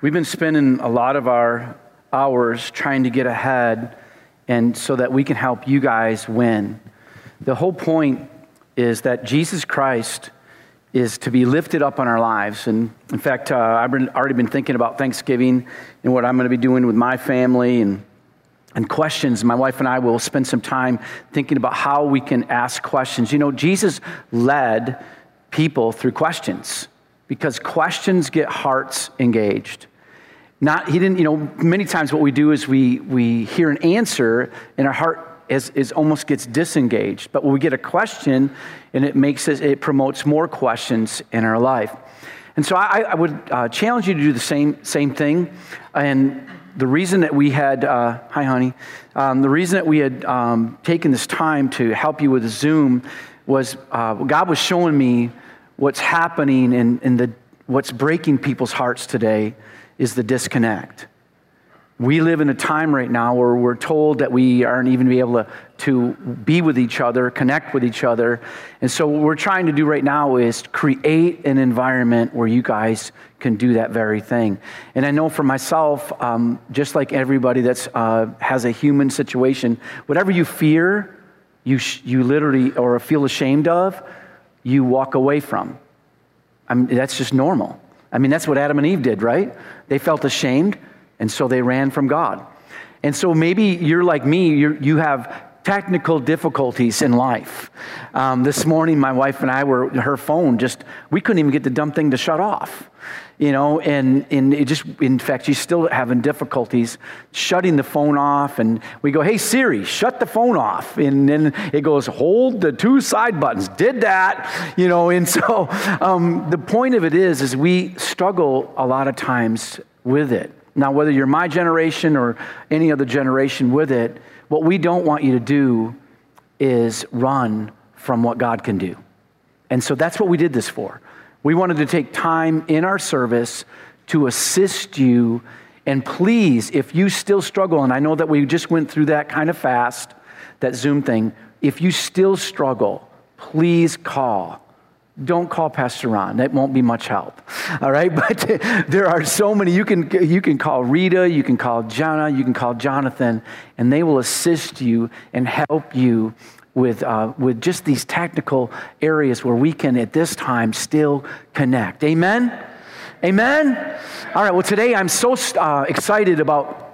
We've been spending a lot of our hours trying to get ahead and so that we can help you guys win. The whole point is that Jesus Christ is to be lifted up on our lives. And in fact, uh, I've been, already been thinking about Thanksgiving and what I'm going to be doing with my family and, and questions. My wife and I will spend some time thinking about how we can ask questions. You know, Jesus led people through questions because questions get hearts engaged. Not, he didn't, you know, many times what we do is we, we hear an answer and our heart is, is almost gets disengaged. But when we get a question and it makes us, it promotes more questions in our life. And so I, I would uh, challenge you to do the same, same thing. And the reason that we had, uh, hi honey, um, the reason that we had um, taken this time to help you with Zoom was uh, God was showing me what's happening and, and the, what's breaking people's hearts today is the disconnect. We live in a time right now where we're told that we aren't even be able to, to be with each other, connect with each other. And so what we're trying to do right now is create an environment where you guys can do that very thing. And I know for myself, um, just like everybody that uh, has a human situation, whatever you fear, you, sh- you literally or feel ashamed of, you walk away from. I mean, that's just normal. I mean, that's what Adam and Eve did, right? They felt ashamed, and so they ran from God. And so maybe you're like me, you're, you have technical difficulties in life. Um, this morning, my wife and I were, her phone just, we couldn't even get the dumb thing to shut off you know, and, and it just, in fact, she's still having difficulties shutting the phone off. And we go, hey, Siri, shut the phone off. And then it goes, hold the two side buttons. Did that, you know, and so um, the point of it is, is we struggle a lot of times with it. Now, whether you're my generation or any other generation with it, what we don't want you to do is run from what God can do. And so that's what we did this for. We wanted to take time in our service to assist you. And please, if you still struggle, and I know that we just went through that kind of fast, that Zoom thing, if you still struggle, please call. Don't call Pastor Ron. That won't be much help. All right? But there are so many. You can, you can call Rita, you can call Jana, you can call Jonathan, and they will assist you and help you with, uh, with just these technical areas where we can at this time still connect. Amen? Amen? All right, well, today I'm so uh, excited about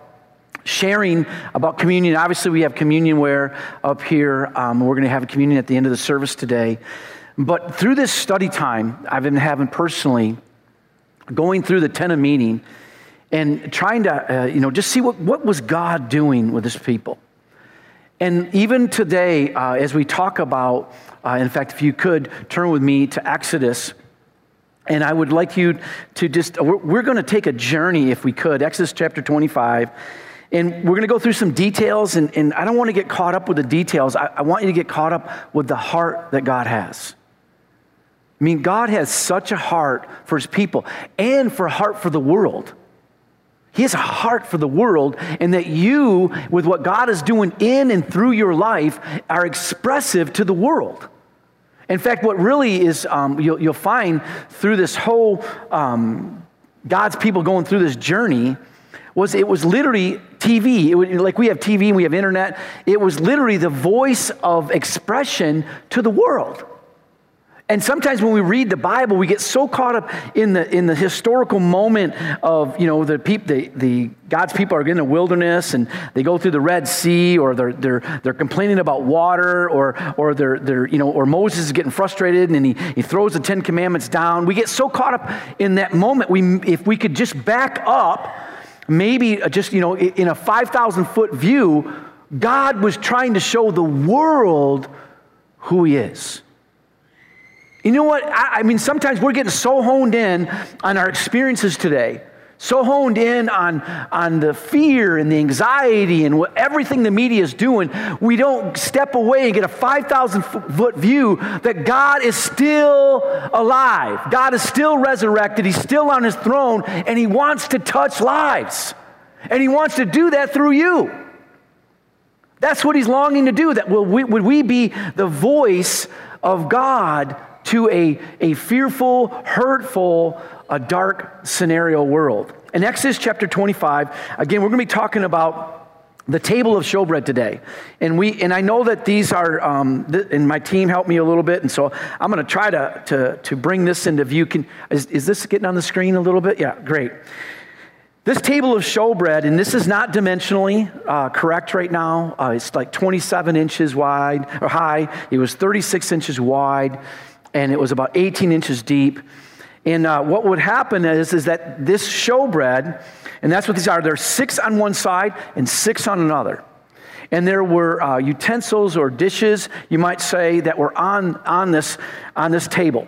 sharing about communion. Obviously, we have communion where up here. Um, we're going to have communion at the end of the service today. But through this study time I've been having personally, going through the Tent of Meeting and trying to, uh, you know, just see what, what was God doing with his people. And even today, uh, as we talk about, uh, in fact, if you could turn with me to Exodus, and I would like you to just, we're, we're going to take a journey, if we could, Exodus chapter 25. And we're going to go through some details, and, and I don't want to get caught up with the details. I, I want you to get caught up with the heart that God has. I mean, God has such a heart for his people and for a heart for the world. He has a heart for the world, and that you, with what God is doing in and through your life, are expressive to the world. In fact, what really is, um, you'll, you'll, find through this whole um, God's people going through this journey, was it was literally TV. It was, like we have TV and we have internet. It was literally the voice of expression to the world. And sometimes when we read the Bible, we get so caught up in the, in the historical moment of, you know, the, peop, the, the God's people are in the wilderness and they go through the Red Sea or they're, they're, they're complaining about water or, or, they're, they're, you know, or Moses is getting frustrated and he, he throws the Ten Commandments down. We get so caught up in that moment. We, if we could just back up, maybe just, you know, in a 5,000 foot view, God was trying to show the world who he is. You know what? I, I mean, sometimes we're getting so honed in on our experiences today so honed in on, on the fear and the anxiety and what, everything the media is doing, we don't step away and get a 5,000 foot view that God is still alive. God is still resurrected. He's still on his throne, and he wants to touch lives. And he wants to do that through you. That's what he's longing to do. That will we, would we be the voice of God to a, a fearful, hurtful, a dark scenario world. In Exodus chapter 25, again, we're going to be talking about the table of showbread today and we and i know that these are um, th- and my team helped me a little bit and so i'm going to try to to to bring this into view can is, is this getting on the screen a little bit yeah great this table of showbread, and this is not dimensionally uh, correct right now. Uh, it's like 27 inches wide or high. It was 36 inches wide, and it was about 18 inches deep. And uh, what would happen is, is that this showbread, and that's what these are, there's six on one side and six on another. And there were uh, utensils or dishes, you might say, that were on, on, this, on this table.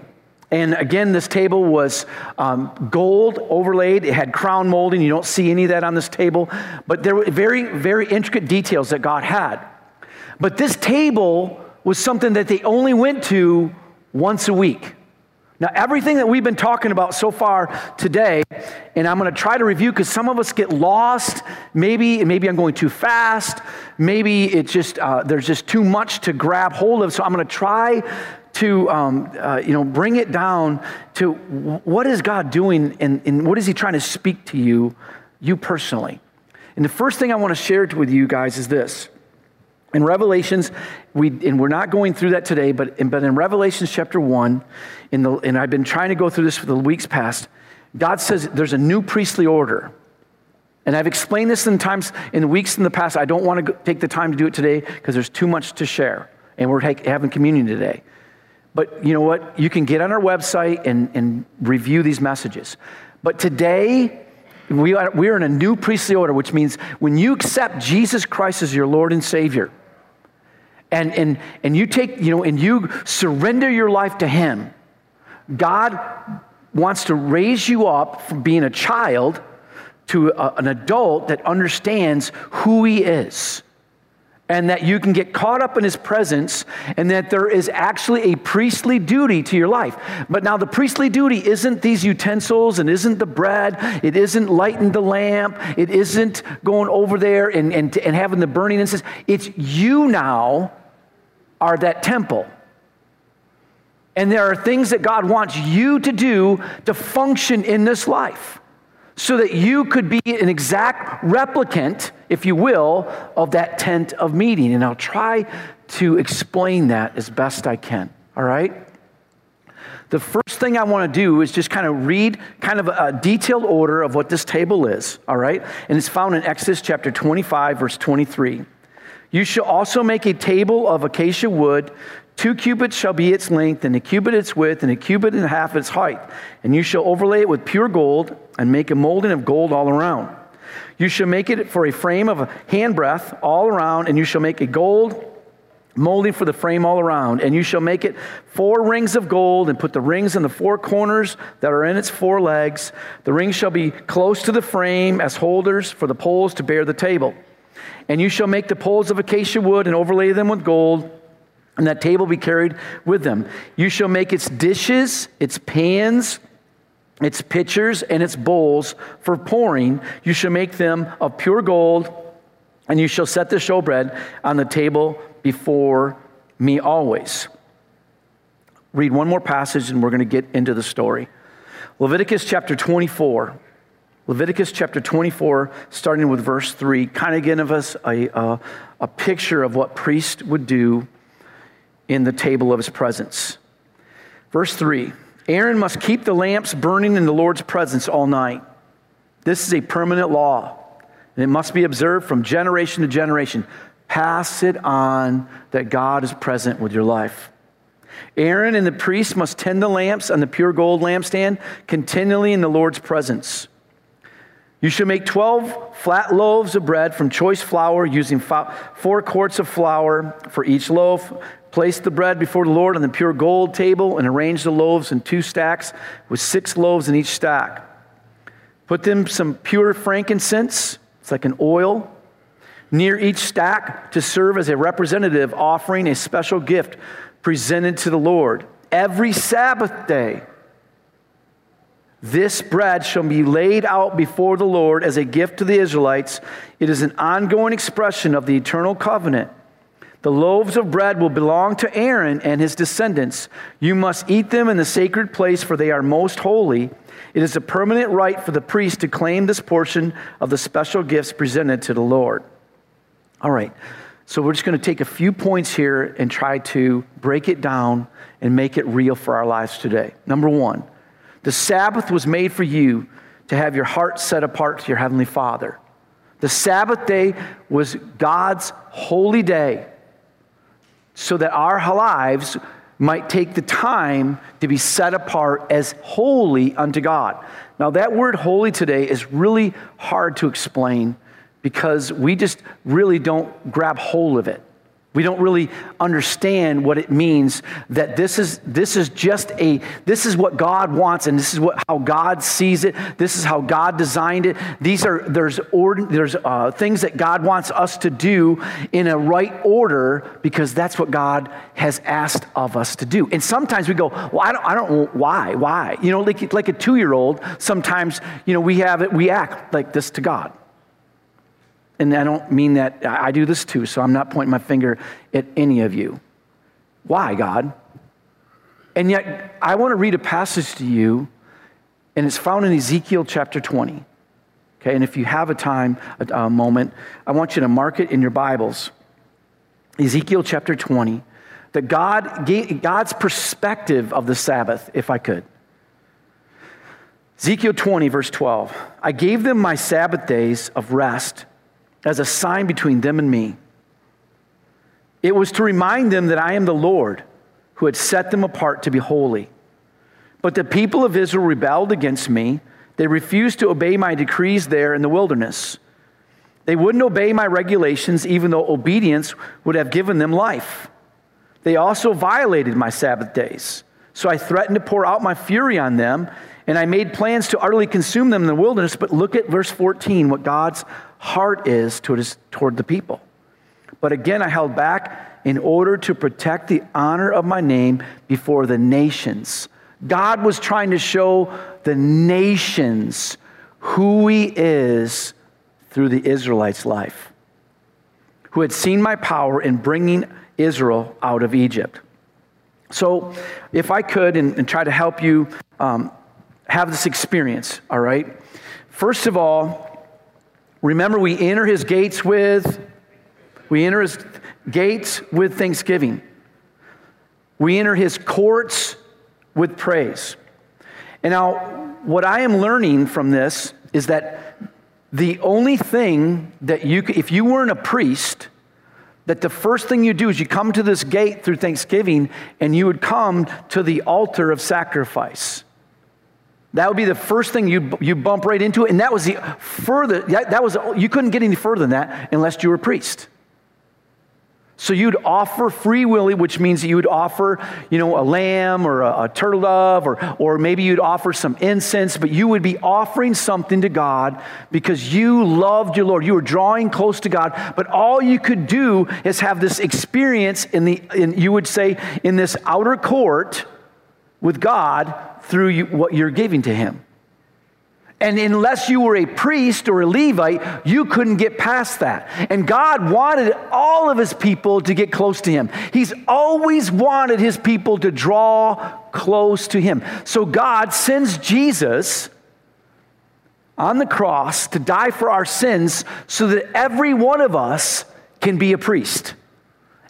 And again, this table was um, gold overlaid. It had crown molding. You don't see any of that on this table. But there were very, very intricate details that God had. But this table was something that they only went to once a week. Now, everything that we've been talking about so far today, and I'm going to try to review because some of us get lost. Maybe, maybe I'm going too fast. Maybe it's just uh, there's just too much to grab hold of. So I'm going to try to um, uh, you know bring it down to what is God doing, and, and what is He trying to speak to you, you personally. And the first thing I want to share with you guys is this. In Revelations, we, and we're not going through that today, but in, but in Revelations chapter 1, in the, and I've been trying to go through this for the weeks past, God says there's a new priestly order. And I've explained this in times, in weeks in the past. I don't want to take the time to do it today because there's too much to share. And we're take, having communion today. But you know what? You can get on our website and, and review these messages. But today, we are, we are in a new priestly order, which means when you accept Jesus Christ as your Lord and Savior, and, and, and you take, you know, and you surrender your life to Him, God wants to raise you up from being a child to a, an adult that understands who He is. And that you can get caught up in his presence, and that there is actually a priestly duty to your life. But now, the priestly duty isn't these utensils, and isn't the bread, it isn't lighting the lamp, it isn't going over there and, and, and having the burning incense. It's you now are that temple. And there are things that God wants you to do to function in this life so that you could be an exact replicant, if you will, of that tent of meeting. And I'll try to explain that as best I can, all right? The first thing I want to do is just kind of read kind of a detailed order of what this table is, all right? And it's found in Exodus chapter 25, verse 23. You shall also make a table of acacia wood. Two cubits shall be its length, and a cubit its width, and a cubit and a half its height. And you shall overlay it with pure gold, and make a molding of gold all around. You shall make it for a frame of a handbreadth all around, and you shall make a gold molding for the frame all around. And you shall make it four rings of gold, and put the rings in the four corners that are in its four legs. The rings shall be close to the frame as holders for the poles to bear the table. And you shall make the poles of acacia wood and overlay them with gold, and that table be carried with them. You shall make its dishes, its pans, its pitchers, and its bowls for pouring. You shall make them of pure gold, and you shall set the showbread on the table before me always. Read one more passage, and we're going to get into the story. Leviticus chapter 24. Leviticus chapter 24, starting with verse 3, kind of give us a, a, a picture of what priest would do in the table of his presence. Verse 3 Aaron must keep the lamps burning in the Lord's presence all night. This is a permanent law, and it must be observed from generation to generation. Pass it on that God is present with your life. Aaron and the priest must tend the lamps on the pure gold lampstand continually in the Lord's presence. You should make 12 flat loaves of bread from choice flour using four quarts of flour for each loaf, Place the bread before the Lord on the pure gold table and arrange the loaves in two stacks with six loaves in each stack. Put them some pure frankincense, it's like an oil, near each stack to serve as a representative offering a special gift presented to the Lord. Every Sabbath day, this bread shall be laid out before the Lord as a gift to the Israelites. It is an ongoing expression of the eternal covenant. The loaves of bread will belong to Aaron and his descendants. You must eat them in the sacred place, for they are most holy. It is a permanent right for the priest to claim this portion of the special gifts presented to the Lord. All right, so we're just going to take a few points here and try to break it down and make it real for our lives today. Number one, the Sabbath was made for you to have your heart set apart to your Heavenly Father. The Sabbath day was God's holy day so that our lives might take the time to be set apart as holy unto God. Now, that word holy today is really hard to explain because we just really don't grab hold of it. We don't really understand what it means that this is, this is just a, this is what God wants and this is what, how God sees it. This is how God designed it. These are, there's, ord, there's uh, things that God wants us to do in a right order because that's what God has asked of us to do. And sometimes we go, well, I don't, I don't why, why? You know, like, like a two-year-old, sometimes, you know, we have it, we act like this to God and I don't mean that, I do this too, so I'm not pointing my finger at any of you. Why, God? And yet, I want to read a passage to you, and it's found in Ezekiel chapter 20. Okay, and if you have a time, a, a moment, I want you to mark it in your Bibles. Ezekiel chapter 20. That God God's perspective of the Sabbath, if I could. Ezekiel 20, verse 12. I gave them my Sabbath days of rest as a sign between them and me. It was to remind them that I am the Lord who had set them apart to be holy. But the people of Israel rebelled against me. They refused to obey my decrees there in the wilderness. They wouldn't obey my regulations, even though obedience would have given them life. They also violated my Sabbath days. So I threatened to pour out my fury on them, and I made plans to utterly consume them in the wilderness. But look at verse 14, what God's heart is toward, the people. But again, I held back in order to protect the honor of my name before the nations. God was trying to show the nations who He is through the Israelites' life, who had seen my power in bringing Israel out of Egypt. So, if I could and, and try to help you um, have this experience, all right? First of all, Remember, we enter his gates with, we enter his gates with thanksgiving. We enter his courts with praise. And now, what I am learning from this is that the only thing that you, if you weren't a priest, that the first thing you do is you come to this gate through Thanksgiving and you would come to the altar of sacrifice. That would be the first thing you you bump right into it, and that was the further. That, that was you couldn't get any further than that unless you were a priest. So you'd offer free willy, which means that you would offer, you know, a lamb or a, a, turtle dove, or, or maybe you'd offer some incense, but you would be offering something to God because you loved your Lord. You were drawing close to God, but all you could do is have this experience in the, in, you would say, in this outer court with God through you, what you're giving to Him. And unless you were a priest or a Levite, you couldn't get past that. And God wanted all of his people to get close to him. He's always wanted his people to draw close to him. So God sends Jesus on the cross to die for our sins so that every one of us can be a priest.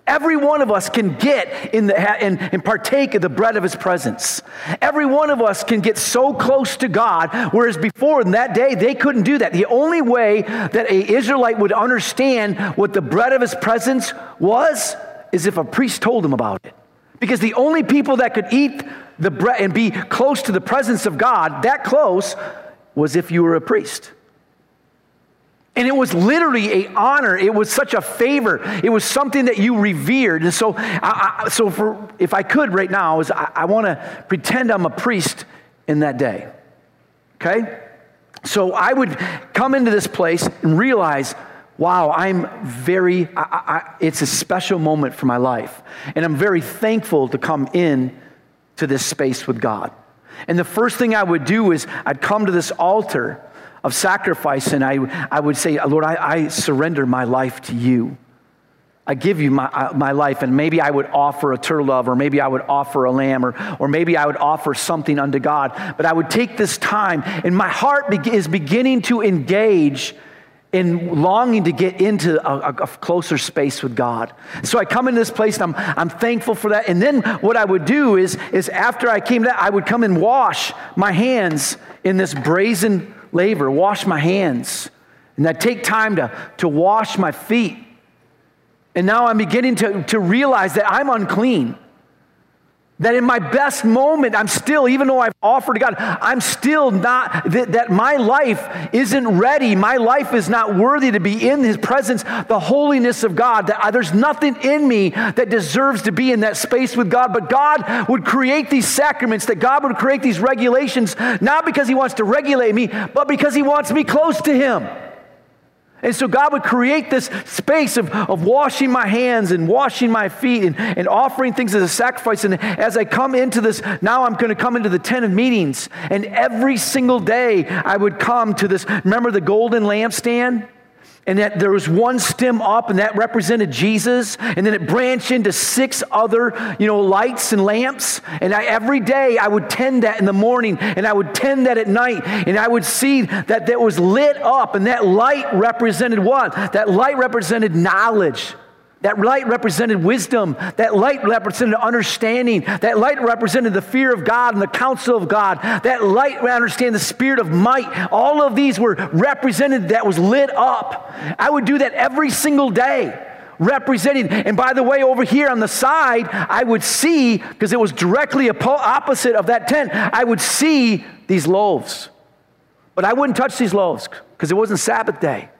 Every one of us can get in the, and, and partake of the bread of his presence. Every one of us can get so close to God, whereas before in that day, they couldn't do that. The only way that a Israelite would understand what the bread of his presence was is if a priest told them about it. Because the only people that could eat the bread and be close to the presence of God, that close, was if you were a priest. And it was literally a honor. It was such a favor. It was something that you revered. And so, I, I, so for, if I could right now, is I, I want to pretend I'm a priest in that day. Okay? So I would come into this place and realize, wow, I'm very, it's a special moment for my life. And I'm very thankful to come in to this space with God. And the first thing I would do is I'd come to this altar of sacrifice and I, I would say, Lord, I, I surrender my life to you. I give you my, uh, my life, and maybe I would offer a turtle dove, or maybe I would offer a lamb, or, or maybe I would offer something unto God. But I would take this time, and my heart is beginning to engage in longing to get into a, a, closer space with God. So I come into this place and I'm, I'm thankful for that. And then what I would do is, is after I came to that, I would come and wash my hands in this brazen laver, wash my hands. And I take time to, to wash my feet. And now I'm beginning to, to realize that I'm unclean. That in my best moment, I'm still, even though I've offered to God, I'm still not, that, that, my life isn't ready. My life is not worthy to be in His presence, the holiness of God. That I, there's nothing in me that deserves to be in that space with God. But God would create these sacraments, that God would create these regulations, not because He wants to regulate me, but because He wants me close to Him. And so God would create this space of, of washing my hands and washing my feet and, and offering things as a sacrifice. And as I come into this, now I'm going to come into the tent of meetings. And every single day I would come to this. Remember the golden lampstand? And that there was one stem up and that represented jesus and then it branched into six other you know lights and lamps. And I, every day i would tend that in the morning and i would tend that at night and i would see that that was lit up and that light represented what? That light represented knowledge that light represented wisdom. That light represented understanding. That light represented the fear of God and the counsel of God. That light understand the spirit of might. All of these were represented that was lit up. I would do that every single day representing. And by the way, over here on the side, I would see, because it was directly opposite of that tent, I would see these loaves. But I wouldn't touch these loaves because it wasn't Sabbath day.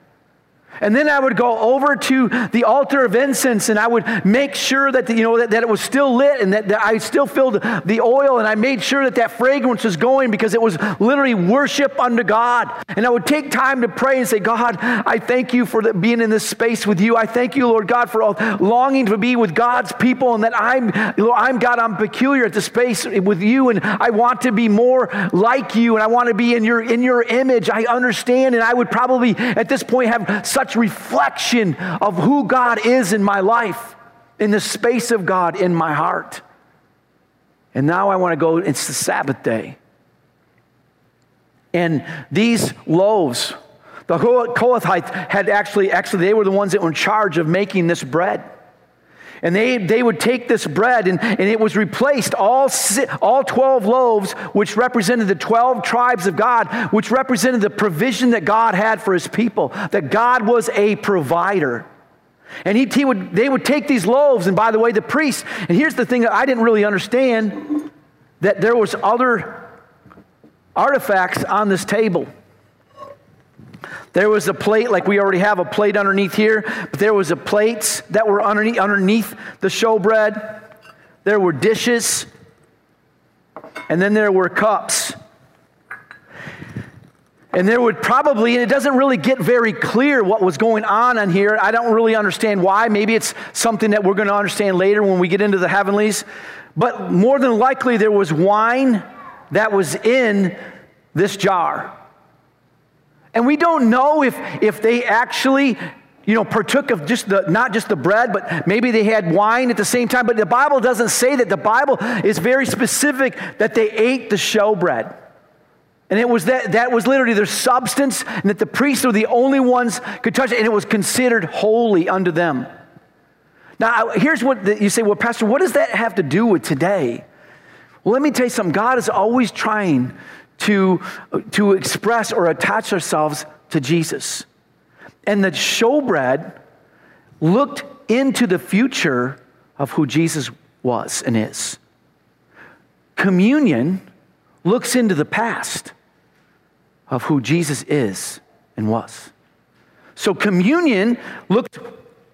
And then I would go over to the altar of incense and I would make sure that, the, you know, that, that, it was still lit and that, that, I still filled the oil and I made sure that that fragrance was going because it was literally worship unto God. And I would take time to pray and say, God, I thank you for the, being in this space with you. I thank you, Lord God, for all, longing to be with God's people and that I'm, Lord, I'm God, I'm peculiar at the space with you and I want to be more like you and I want to be in your, in your image. I understand and I would probably at this point have such reflection of who God is in my life, in the space of God in my heart. And now I want to go, it's the Sabbath day. And these loaves, the Kohathites had actually, actually, they were the ones that were in charge of making this bread. And they, they would take this bread, and, and it was replaced, all, all 12 loaves, which represented the 12 tribes of God, which represented the provision that God had for his people, that God was a provider. And he, he would, they would take these loaves, and by the way, the priests, and here's the thing that I didn't really understand that there was other artifacts on this table. There was a plate, like we already have a plate underneath here, but there was a plates that were underneath, underneath the showbread. There were dishes, and then there were cups. And there would probably, and it doesn't really get very clear what was going on on here. I don't really understand why. Maybe it's something that we're going to understand later when we get into the heavenlies. But more than likely, there was wine that was in this jar. And we don't know if, if they actually you know, partook of just the, not just the bread, but maybe they had wine at the same time. But the Bible doesn't say that. The Bible is very specific that they ate the showbread. And it was that, that was literally their substance, and that the priests were the only ones could touch it, and it was considered holy unto them. Now, here's what the, you say, well, Pastor, what does that have to do with today? Well, let me tell you something. God is always trying to, to express or attach ourselves to Jesus. And the showbread looked into the future of who Jesus was and is. Communion looks into the past of who Jesus is and was. So communion looked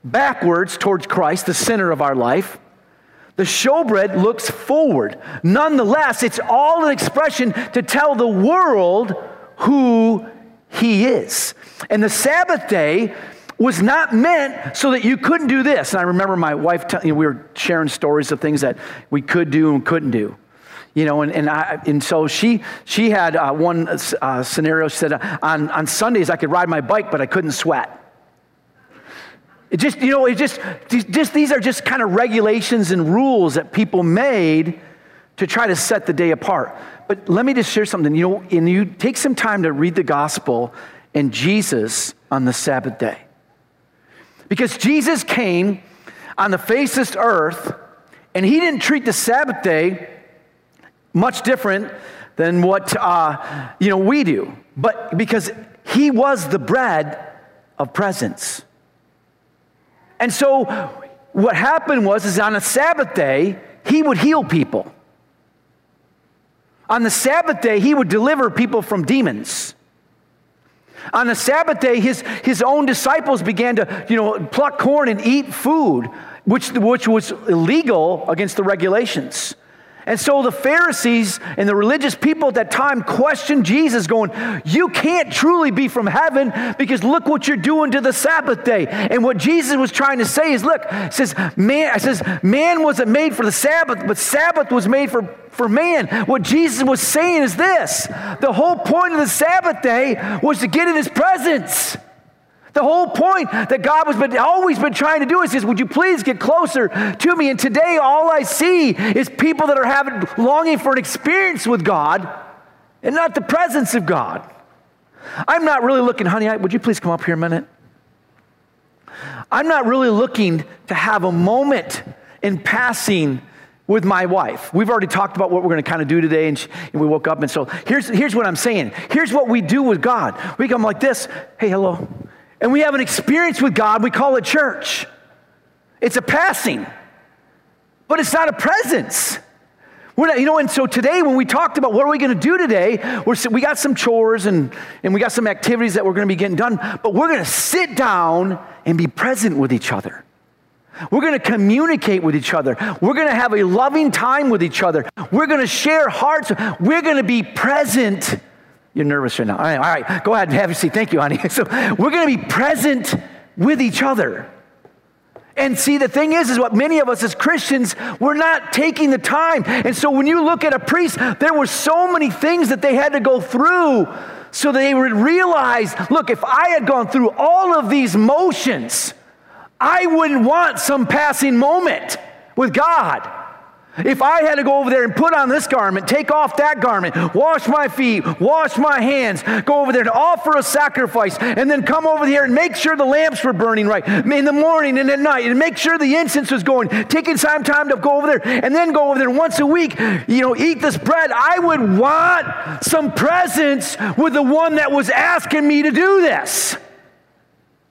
backwards towards Christ, the center of our life. The showbread looks forward. Nonetheless, it's all an expression to tell the world who he is. And the Sabbath day was not meant so that you couldn't do this. And I remember my wife, telling you know, we were sharing stories of things that we could do and couldn't do. You know, and, and, I, and so she, she had uh, one uh, scenario. She said, on, on Sundays I could ride my bike, but I couldn't sweat. It just, you know, it just, just these are just kind of regulations and rules that people made to try to set the day apart. But let me just share something. You know, and you take some time to read the gospel and Jesus on the Sabbath day. Because Jesus came on the face of earth and he didn't treat the Sabbath day much different than what uh, you know we do. But because he was the bread of presence. And so what happened was is on a Sabbath day, he would heal people. On the Sabbath day, he would deliver people from demons. On the Sabbath day, his, his own disciples began to, you know, pluck corn and eat food, which, which was illegal against the regulations. And so the Pharisees and the religious people at that time questioned Jesus, going, You can't truly be from heaven because look what you're doing to the Sabbath day. And what Jesus was trying to say is, Look, says, man, says, man wasn't made for the Sabbath, but Sabbath was made for, for man. What Jesus was saying is this the whole point of the Sabbath day was to get in his presence. The whole point that God has been, always been trying to do is, would you please get closer to me? And today, all I see is people that are having longing for an experience with God and not the presence of God. I'm not really looking, honey, would you please come up here a minute? I'm not really looking to have a moment in passing with my wife. We've already talked about what we're going to kind of do today, and, she, and, we woke up. And so here's, here's what I'm saying. Here's what we do with God. We come like this Hey, hello and we have an experience with God, we call it church. It's a passing, but it's not a presence. We're not, you know, and so today when we talked about what are we going to do today, we're, we got some chores and, and we got some activities that we're going to be getting done, but we're going to sit down and be present with each other. We're going to communicate with each other. We're going to have a loving time with each other. We're going to share hearts. We're going to be present you're nervous right now. All right, all right, go ahead and have a seat. Thank you, honey. So we're going to be present with each other. And see, the thing is, is what many of us as Christians, we're not taking the time. And so when you look at a priest, there were so many things that they had to go through so they would realize look, if I had gone through all of these motions, I wouldn't want some passing moment with God. If I had to go over there and put on this garment, take off that garment, wash my feet, wash my hands, go over there and offer a sacrifice, and then come over here and make sure the lamps were burning right in the morning and at night, and make sure the incense was going, taking some time to go over there, and then go over there once a week, you know, eat this bread, I would want some presence with the one that was asking me to do this.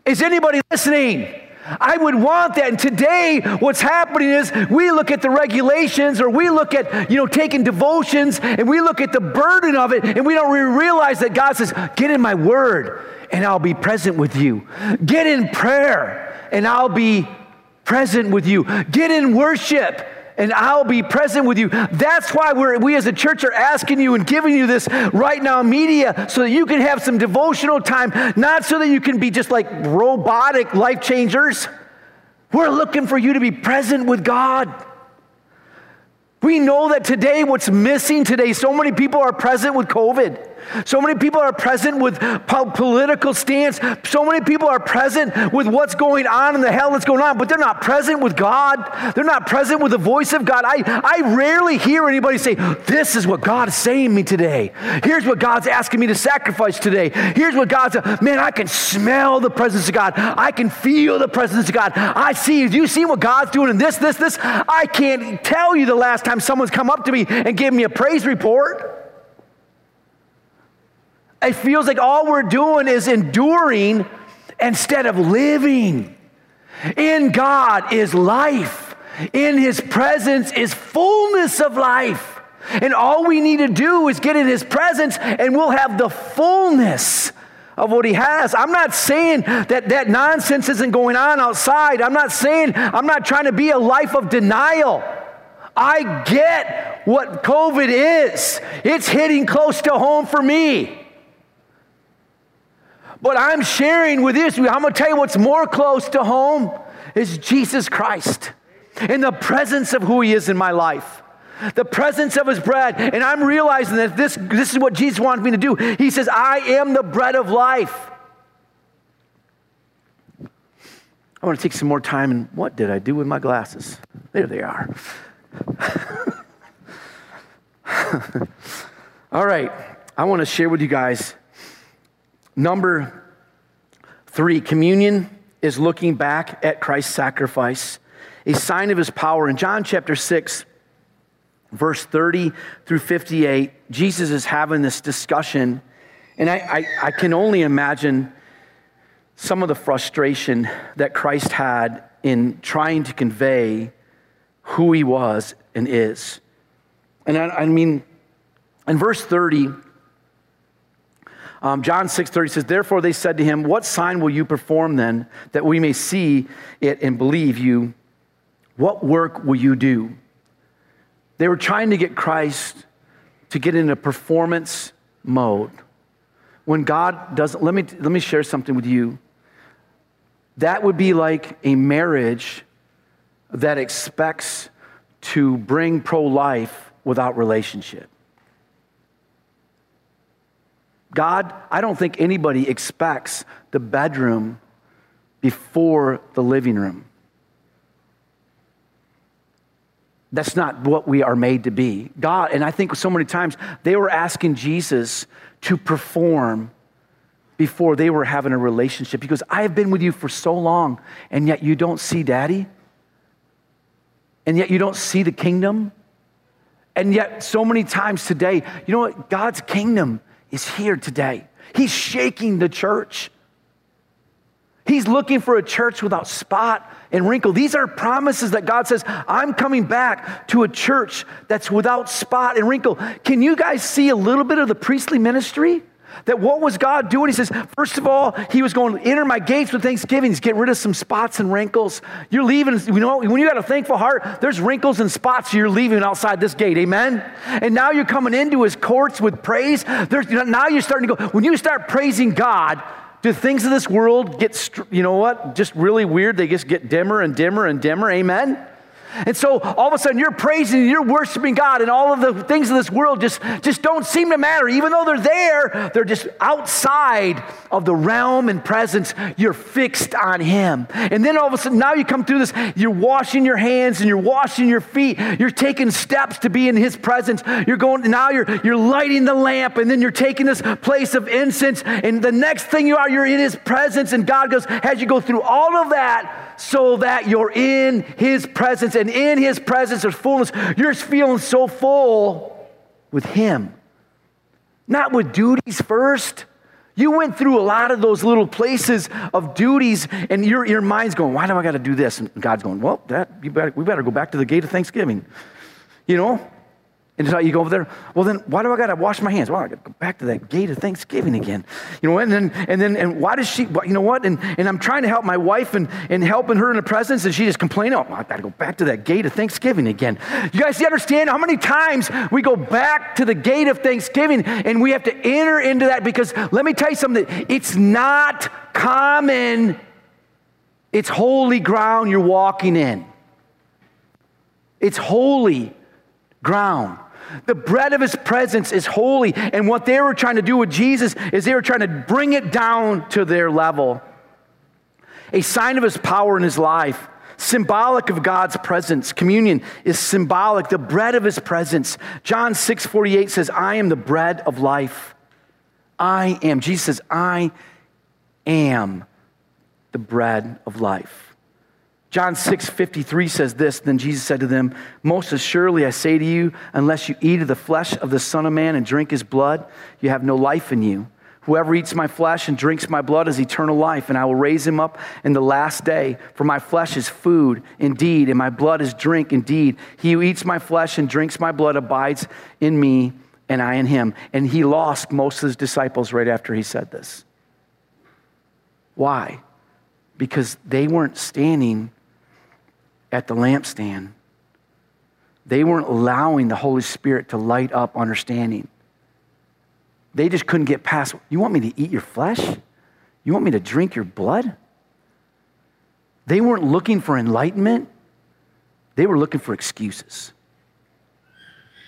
Is anybody listening? I would want that. And today, what's happening is we look at the regulations or we look at, you know, taking devotions and we look at the burden of it and we don't really realize that God says, get in my word and I'll be present with you. Get in prayer and I'll be present with you. Get in worship and I'll be present with you. That's why we're, we as a church are asking you and giving you this right now media so that you can have some devotional time, not so that you can be just like robotic life changers. We're looking for you to be present with God. We know that today, what's missing today, so many people are present with COVID. So many people are present with political stance. So many people are present with what's going on in the hell that's going on, but they're not present with God. They're not present with the voice of God. I, I rarely hear anybody say, This is what God is saying me today. Here's what God's asking me to sacrifice today. Here's what God's, man, I can smell the presence of God. I can feel the presence of God. I see, do you see what God's doing in this, this, this? I can't tell you the last time someone's come up to me and gave me a praise report. It feels like all we're doing is enduring instead of living. In God is life, in His presence is fullness of life. And all we need to do is get in His presence, and we'll have the fullness of what he has. I'm not saying that that nonsense isn't going on outside. I'm not saying, I'm not trying to be a life of denial. I get what COVID is. It's hitting close to home for me. But I'm sharing with this. I'm going to tell you what's more close to home is Jesus Christ in the presence of who he is in my life. The presence of his bread. And I'm realizing that this, this is what Jesus wants me to do. He says, I am the bread of life. I want to take some more time and what did I do with my glasses? There they are. All right, I want to share with you guys number three communion is looking back at Christ's sacrifice, a sign of his power. In John chapter 6, verse 30 through 58, Jesus is having this discussion, and I, I, I can only imagine some of the frustration that Christ had in trying to convey who he was and is. And I, I mean, in verse 30, um, John 6 30 says, Therefore they said to him, What sign will you perform then that we may see it and believe you? What work will you do? They were trying to get Christ to get into performance mode. When God doesn't, let me, let me share something with you. That would be like a marriage that expects to bring pro life without relationship. God, I don't think anybody expects the bedroom before the living room. That's not what we are made to be. God, and I think so many times they were asking Jesus to perform before they were having a relationship because I have been with you for so long and yet you don't see daddy and yet you don't see the kingdom. And yet, so many times today, you know what? God's kingdom is here today. He's shaking the church. He's looking for a church without spot and wrinkle. These are promises that God says, I'm coming back to a church that's without spot and wrinkle. Can you guys see a little bit of the priestly ministry? That what was God doing? He says, first of all, he was going to enter my gates with thanksgiving. He's getting rid of some spots and wrinkles. You're leaving, you know, when you got a thankful heart, there's wrinkles and spots you're leaving outside this gate. Amen. And now you're coming into his courts with praise. There's, now you're starting to go, when you start praising God, do things of this world get, you know what, just really weird? They just get dimmer and dimmer and dimmer. Amen. And so all of a sudden you're praising, you're worshiping God, and all of the things of this world just, just don't seem to matter. Even though they're there, they're just outside of the realm and presence. You're fixed on Him. And then all of a sudden, now you come through this, you're washing your hands and you're washing your feet. You're taking steps to be in His presence. You're going, now you're, you're lighting the lamp, and then you're taking this place of incense. And the next thing you are, you're in His presence, and God goes, as you go through all of that, so that you're in His presence. And in His presence, there's fullness. You're feeling so full with Him, not with duties first. You went through a lot of those little places of duties, and your, your mind's going, Why do I got to do this? And God's going, Well, that, you better, we better go back to the gate of Thanksgiving. You know? And so you go over there, well, then why do I got to wash my hands? Well, I got to go back to that gate of Thanksgiving again. You know, and then, and then, and why does she, you know what? And, and I'm trying to help my wife and, and helping her in the presence, and she just complaining, oh, I got to go back to that gate of Thanksgiving again. You guys you understand how many times we go back to the gate of Thanksgiving and we have to enter into that because let me tell you something, it's not common, it's holy ground you're walking in. It's holy ground. The bread of his presence is holy. And what they were trying to do with Jesus is they were trying to bring it down to their level. A sign of his power in his life, symbolic of God's presence. Communion is symbolic, the bread of his presence. John 6 48 says, I am the bread of life. I am. Jesus says, I am the bread of life. John 6 53 says this Then Jesus said to them, Most assuredly I say to you, unless you eat of the flesh of the Son of Man and drink his blood, you have no life in you. Whoever eats my flesh and drinks my blood has eternal life, and I will raise him up in the last day. For my flesh is food indeed, and my blood is drink indeed. He who eats my flesh and drinks my blood abides in me, and I in him. And he lost most of his disciples right after he said this. Why? Because they weren't standing at the lampstand. They weren't allowing the Holy Spirit to light up understanding. They just couldn't get past, you want me to eat your flesh? You want me to drink your blood? They weren't looking for enlightenment, they were looking for excuses.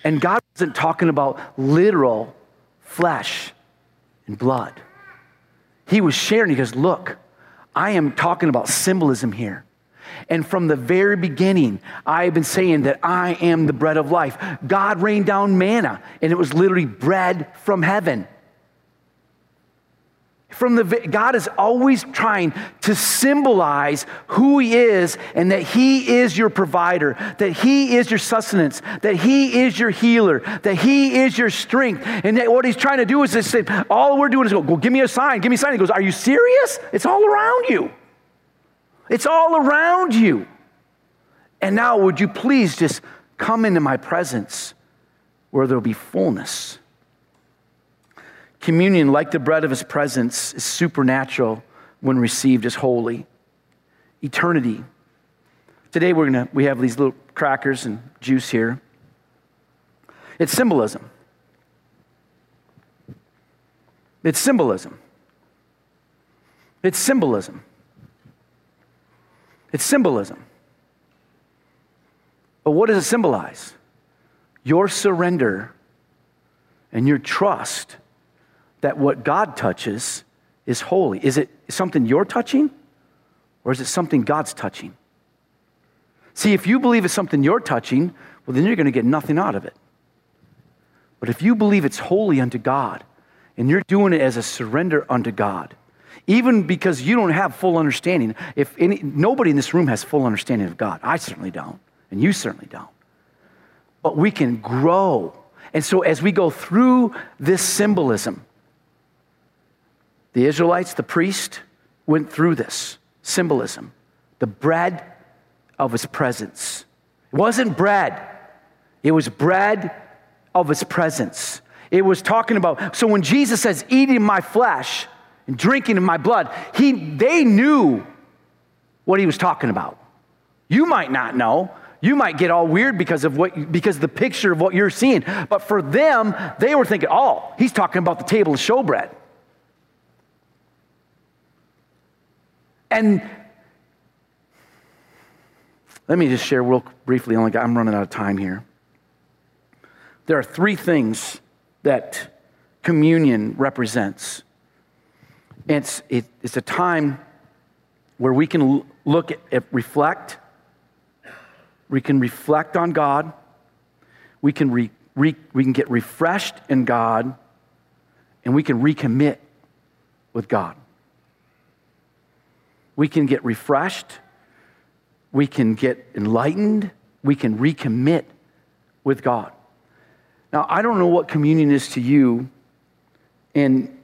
And God wasn't talking about literal flesh and blood. He was sharing, he goes, Look, I am talking about symbolism here. And from the very beginning, I have been saying that I am the bread of life. God rained down manna, and it was literally bread from heaven. From the, God is always trying to symbolize who He is and that He is your provider, that He is your sustenance, that He is your healer, that He is your strength. And that what He's trying to do is to say, all we're doing is go, go, give me a sign, give me a sign. He goes, Are you serious? It's all around you. It's all around you. And now, would you please just come into my presence where there'll be fullness? Communion, like the bread of his presence, is supernatural when received as holy. Eternity. Today we're gonna we have these little crackers and juice here. It's symbolism. It's symbolism. It's symbolism. It's symbolism. But what does it symbolize? Your surrender and your trust that what God touches is holy. Is it something you're touching or is it something God's touching? See, if you believe it's something you're touching, well, then you're going to get nothing out of it. But if you believe it's holy unto God and you're doing it as a surrender unto God, even because you don't have full understanding, if any, nobody in this room has full understanding of God, I certainly don't, and you certainly don't. But we can grow. And so as we go through this symbolism, the Israelites, the priest, went through this symbolism the bread of his presence. It wasn't bread, it was bread of his presence. It was talking about, so when Jesus says, eating my flesh and drinking of my blood, he, they knew what he was talking about. You might not know. You might get all weird because of what because of the picture of what you're seeing. But for them, they were thinking, oh, he's talking about the table of showbread. And let me just share real briefly, only I'm running out of time here. There are three things that communion represents. It's, it, it's a time where we can look at, at, reflect, we can reflect on God, we can, re, re, we can get refreshed in God, and we can recommit with God. We can get refreshed, we can get enlightened, we can recommit with God. Now, I don't know what communion is to you, and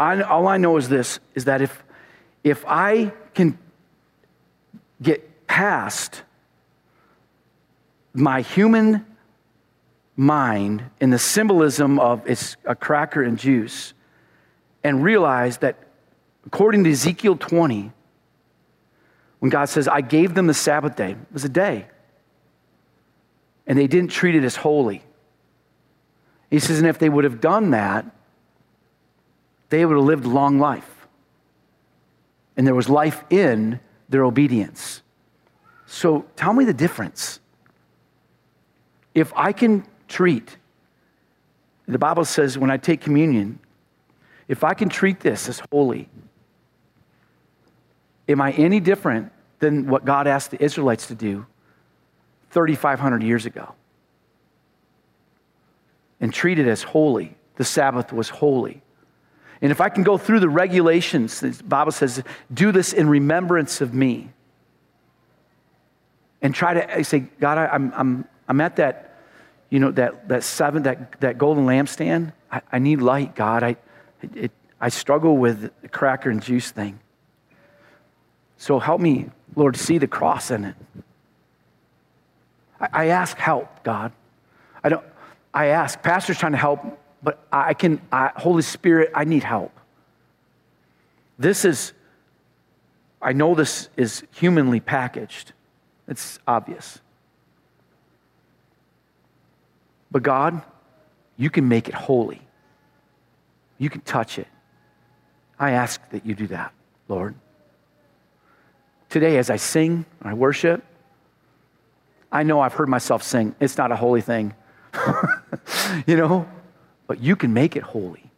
I, all I know is this is that if, if I can get past my human mind in the symbolism of it's a cracker and juice and realize that according to Ezekiel 20, when God says, I gave them the Sabbath day, it was a day. And they didn't treat it as holy. He says, and if they would have done that, they would have lived a long life. And there was life in their obedience. So tell me the difference. If I can treat, the Bible says when I take communion, if I can treat this as holy, Am I any different than what God asked the Israelites to do 3,500 years ago? And treat it as holy. The Sabbath was holy. And if I can go through the regulations, the Bible says, do this in remembrance of me. And try to say, God, I, am I'm, I'm at that, you know, that, that seven, that, that golden lampstand. I, I need light, God. I, it, I struggle with the cracker and juice thing. So help me, Lord, see the cross in it. I, I ask help, God. I don't. I ask. Pastor's trying to help, but I can. I, Holy Spirit, I need help. This is I know this is humanly packaged, it's obvious. But God, you can make it holy. You can touch it. I ask that you do that, Lord. Today, as I sing, and I worship, I know I've heard myself sing, it's not a holy thing. you know, but you can make it holy.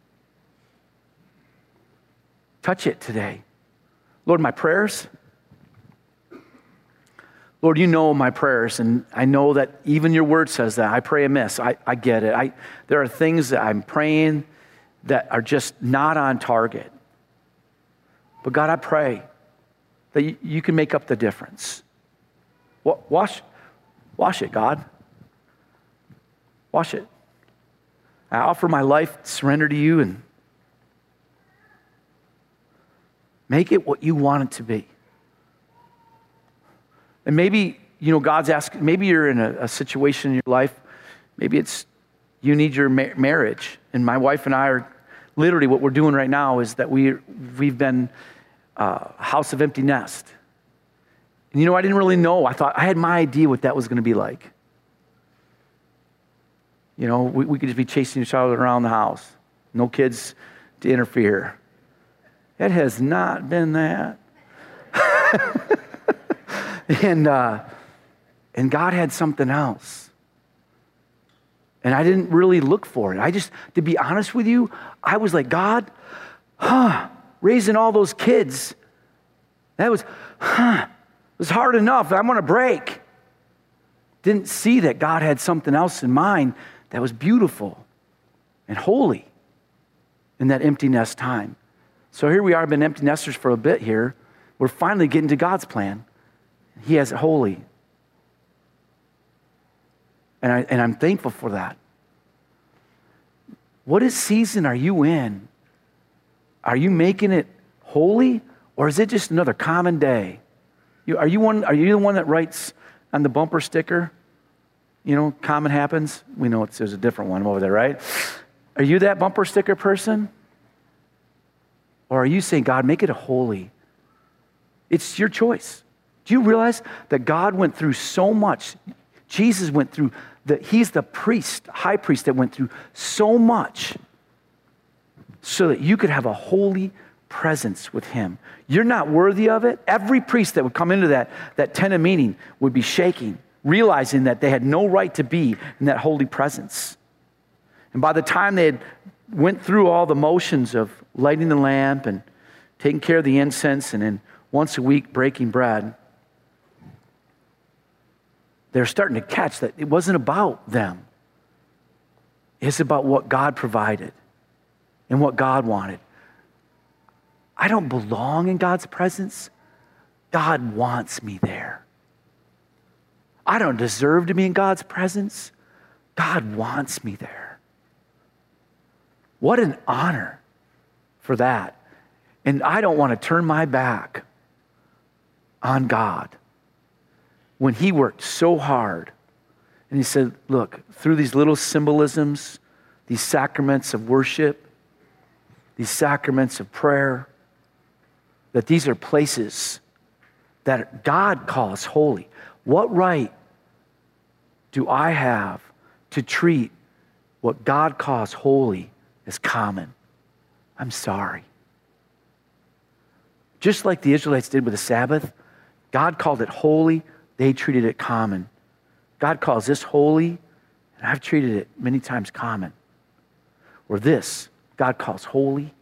Touch it today. Lord, my prayers, Lord, you know my prayers, and I know that even your word says that. I pray amiss. I, I get it. I, there are things that I'm praying that are just not on target. But God, I pray that you, you can make up the difference. Wash, wash it, God. Wash it. I offer my life, surrender to you, and make it what you want it to be. And maybe, you know, God's asking, maybe you're in a, a situation in your life, maybe it's you need your ma- marriage. And my wife and I are literally what we're doing right now is that we, we've been uh, a house of empty nest. And you know, I didn't really know. I thought I had my idea what that was going to be like. You know, we, we could just be chasing each other around the house, no kids to interfere. It has not been that. and, uh, and God had something else. And I didn't really look for it. I just, to be honest with you, I was like, God, huh, raising all those kids, that was, huh, it was hard enough. I'm going to break. Didn't see that God had something else in mind that was beautiful and holy in that empty nest time. So here we are, been empty nesters for a bit here. We're finally getting to God's plan. He has it holy. And, I, and I'm thankful for that. What is season are you in? Are you making it holy or is it just another common day? You, are, you one, are you the one that writes on the bumper sticker, you know, common happens? We know it's, there's a different one over there, right? Are you that bumper sticker person? Or are you saying, God, make it holy? It's your choice. Do you realize that God went through so much? Jesus went through, the, he's the priest, high priest that went through so much so that you could have a holy presence with him. You're not worthy of it. Every priest that would come into that, that tent of meeting would be shaking, realizing that they had no right to be in that holy presence. And by the time they had went through all the motions of lighting the lamp and taking care of the incense and then once a week breaking bread, they're starting to catch that it wasn't about them. It's about what God provided and what God wanted. I don't belong in God's presence. God wants me there. I don't deserve to be in God's presence. God wants me there. What an honor for that. And I don't want to turn my back on God when he worked so hard. And he said, Look, through these little symbolisms, these sacraments of worship, these sacraments of prayer, that these are places that God calls holy. What right do I have to treat what God calls holy as common? I'm sorry. Just like the Israelites did with the Sabbath, God called it holy they treated it common. God calls this holy, and I've treated it many times common. Or this, God calls holy.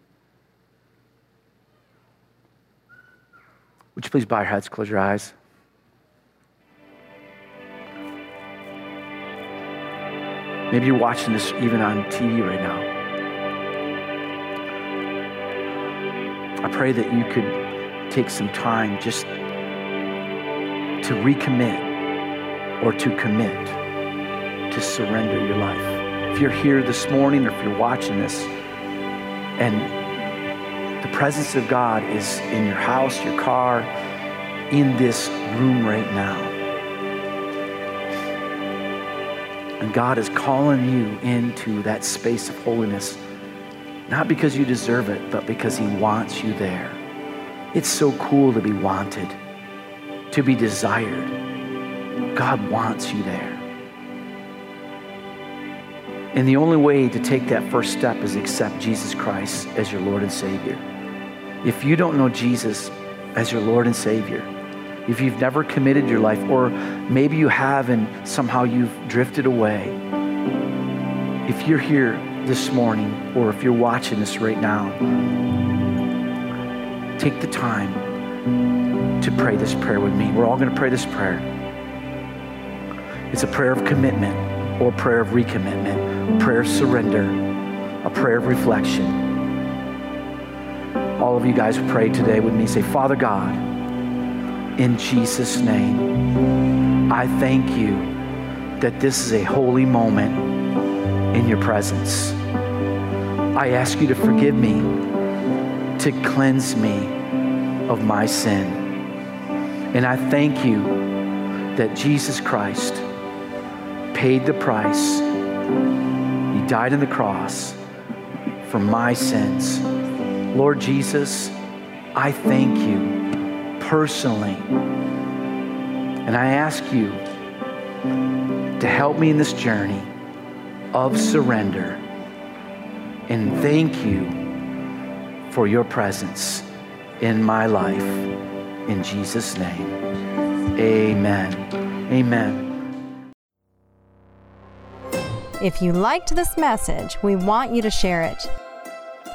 Would you please bow your heads, close your eyes? Maybe you're watching this even on TV right now. I pray that you could take some time just to recommit or to commit to surrender your life. If you're here this morning or if you're watching this and the presence of God is in your house, your car, in this room right now. And God is calling you into that space of holiness, not because you deserve it, but because He wants you there. It's so cool to be wanted, to be desired. God wants you there. And the only way to take that first step is accept Jesus Christ as your Lord and Savior. If you don't know Jesus as your Lord and Savior, if you've never committed your life, or maybe you have and somehow you've drifted away, if you're here this morning, or if you're watching this right now, take the time to pray this prayer with me. We're all going to pray this prayer. It's a prayer of commitment or prayer of recommitment, a prayer of surrender, a prayer of reflection. All of you guys pray today with me. Say, Father God, in Jesus' name, I thank you that this is a holy moment in your presence. I ask you to forgive me, to cleanse me of my sin. And I thank you that Jesus Christ paid the price. He died on the cross for my sins. Lord Jesus, I thank you personally. And I ask you to help me in this journey of surrender. And thank you for your presence in my life. In Jesus' name, amen. Amen. If you liked this message, we want you to share it.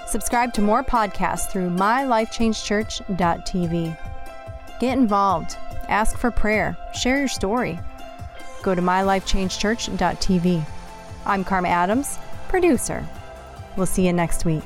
Subscribe to more podcasts through mylifechangechurch.tv. Get involved, ask for prayer, share your story. Go to mylifechangechurch.tv. I'm Karma Adams, producer. We'll see you next week.